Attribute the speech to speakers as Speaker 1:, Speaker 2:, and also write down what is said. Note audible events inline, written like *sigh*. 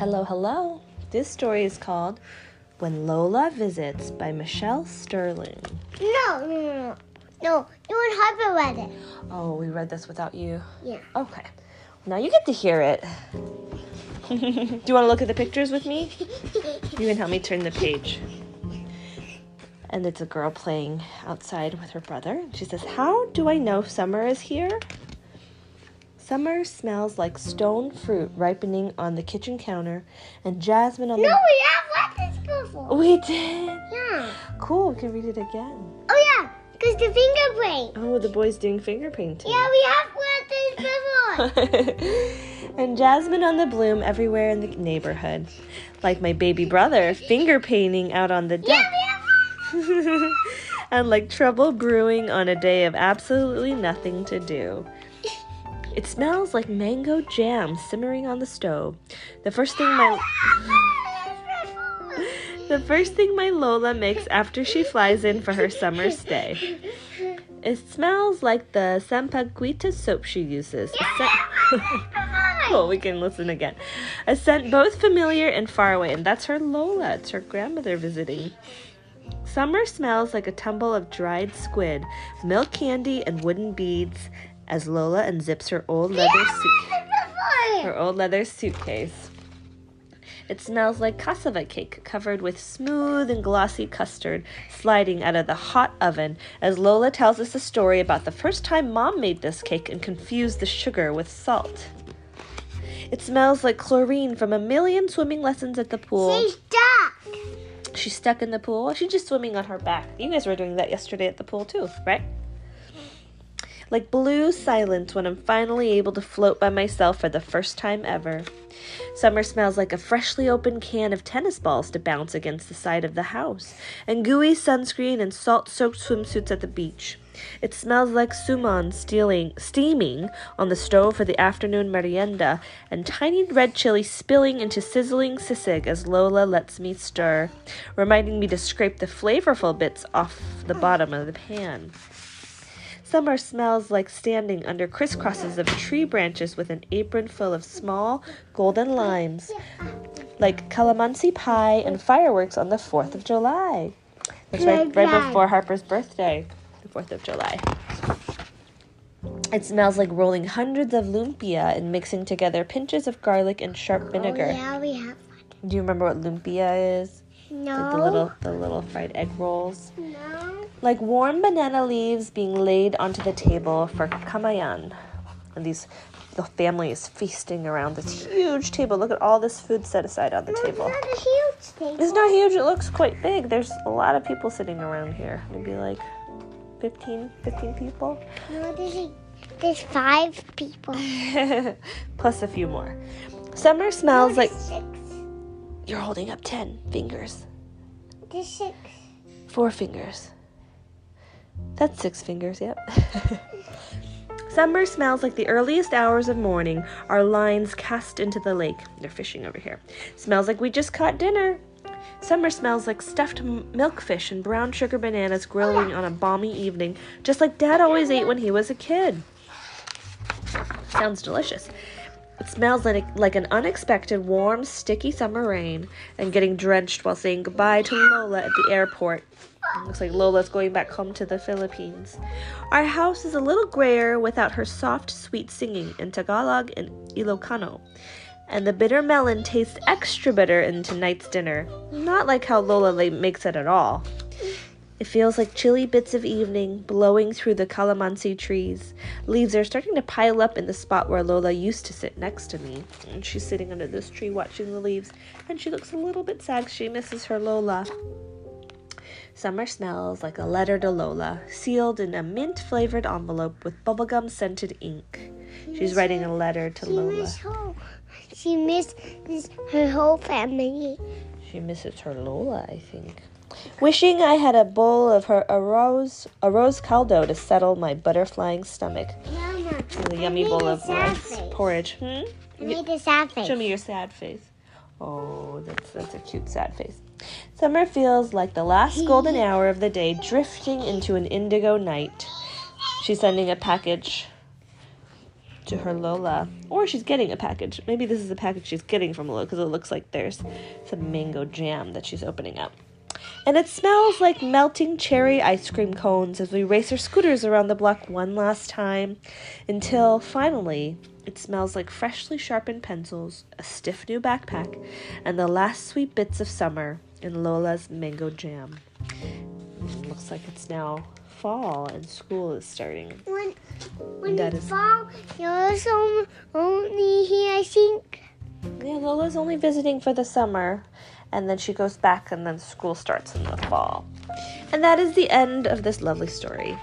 Speaker 1: Hello, hello. This story is called When Lola Visits by Michelle Sterling.
Speaker 2: No, no, no, no. You and Harper read it.
Speaker 1: Oh, we read this without you.
Speaker 2: Yeah.
Speaker 1: Okay. Now you get to hear it. *laughs* Do you want to look at the pictures with me? You can help me turn the page. And it's a girl playing outside with her brother. She says, How do I know summer is here? Summer smells like stone fruit ripening on the kitchen counter and jasmine on
Speaker 2: No,
Speaker 1: the.
Speaker 2: we have read this before.
Speaker 1: We did.
Speaker 2: Yeah.
Speaker 1: Cool, we can read it again.
Speaker 2: Oh, yeah, because the fingerprint.
Speaker 1: Oh, the boy's doing finger painting.
Speaker 2: Yeah, we have read this before. *laughs*
Speaker 1: and jasmine on the bloom everywhere in the neighborhood. Like my baby brother, finger painting out on the deck.
Speaker 2: yeah, we have *laughs*
Speaker 1: and like trouble brewing on a day of absolutely nothing to do. It smells like mango jam simmering on the stove. The first thing my the first thing my Lola makes after she flies in for her summer stay. It smells like the Sampaguita soap she uses. *laughs* Well, we can listen again. A scent both familiar and far away, and that's her Lola. It's her grandmother visiting. Summer smells like a tumble of dried squid, milk candy, and wooden beads as Lola unzips her old leather suit- her old leather suitcase. It smells like cassava cake covered with smooth and glossy custard sliding out of the hot oven as Lola tells us a story about the first time mom made this cake and confused the sugar with salt. It smells like chlorine from a million swimming lessons at the pool.
Speaker 2: She's stuck.
Speaker 1: She's stuck in the pool. She's just swimming on her back. You guys were doing that yesterday at the pool too, right? Like blue silence when I'm finally able to float by myself for the first time ever. Summer smells like a freshly opened can of tennis balls to bounce against the side of the house, and gooey sunscreen and salt soaked swimsuits at the beach. It smells like suman stealing, steaming on the stove for the afternoon merienda, and tiny red chili spilling into sizzling sisig as Lola lets me stir, reminding me to scrape the flavorful bits off the bottom of the pan. Summer smells like standing under crisscrosses of tree branches with an apron full of small golden limes, like calamansi pie and fireworks on the 4th of July. That's right, right before Harper's birthday, the 4th of July. It smells like rolling hundreds of lumpia and mixing together pinches of garlic and sharp oh, vinegar.
Speaker 2: Oh, yeah, we have.
Speaker 1: Do you remember what lumpia is?
Speaker 2: No.
Speaker 1: The, the little the little fried egg rolls.
Speaker 2: No.
Speaker 1: Like warm banana leaves being laid onto the table for kamayan. And these the family is feasting around this huge table. Look at all this food set aside on the
Speaker 2: No,
Speaker 1: table.
Speaker 2: It's not a huge table.
Speaker 1: It's not huge, it looks quite big. There's a lot of people sitting around here. Maybe like 15, 15 people.
Speaker 2: No, there's, there's five people. *laughs*
Speaker 1: Plus a few more. Summer smells like
Speaker 2: Six.
Speaker 1: you're holding up 10 fingers.
Speaker 2: There's six.
Speaker 1: Four fingers. That's six fingers, yep. *laughs* Summer smells like the earliest hours of morning our lines cast into the lake. They're fishing over here. Smells like we just caught dinner. Summer smells like stuffed milkfish and brown sugar bananas grilling on a balmy evening, just like Dad always ate when he was a kid. Sounds delicious. It smells like, like an unexpected warm, sticky summer rain and getting drenched while saying goodbye to Lola at the airport. Looks like Lola's going back home to the Philippines. Our house is a little grayer without her soft, sweet singing in Tagalog and Ilocano. And the bitter melon tastes extra bitter in tonight's dinner. Not like how Lola makes it at all. It feels like chilly bits of evening blowing through the calamansi trees. Leaves are starting to pile up in the spot where Lola used to sit next to me. And she's sitting under this tree watching the leaves, and she looks a little bit sad. She misses her Lola. Summer smells like a letter to Lola, sealed in a mint flavored envelope with bubblegum scented ink. She's writing a letter to
Speaker 2: She
Speaker 1: Lola.
Speaker 2: her. She misses her whole family.
Speaker 1: She misses her Lola, I think. Wishing I had a bowl of her arroz, arroz caldo to settle my butterflying stomach.
Speaker 2: Mama,
Speaker 1: A yummy bowl
Speaker 2: a
Speaker 1: of rice porridge. Hmm?
Speaker 2: I made a sad face.
Speaker 1: Show me your sad face. Oh, that's that's a cute sad face. Summer feels like the last golden hour of the day drifting into an indigo night. She's sending a package to her Lola. Or she's getting a package. Maybe this is a package she's getting from Lola because it looks like there's some mango jam that she's opening up. And it smells like melting cherry ice cream cones as we race our scooters around the block one last time until finally it smells like freshly sharpened pencils, a stiff new backpack, and the last sweet bits of summer in Lola's mango jam. It looks like it's now fall and school is starting.
Speaker 2: When, when
Speaker 1: That
Speaker 2: it's
Speaker 1: is-
Speaker 2: fall, you're only here, I think.
Speaker 1: Yeah, Lola's only visiting for the summer, and then she goes back, and then school starts in the fall. And that is the end of this lovely story.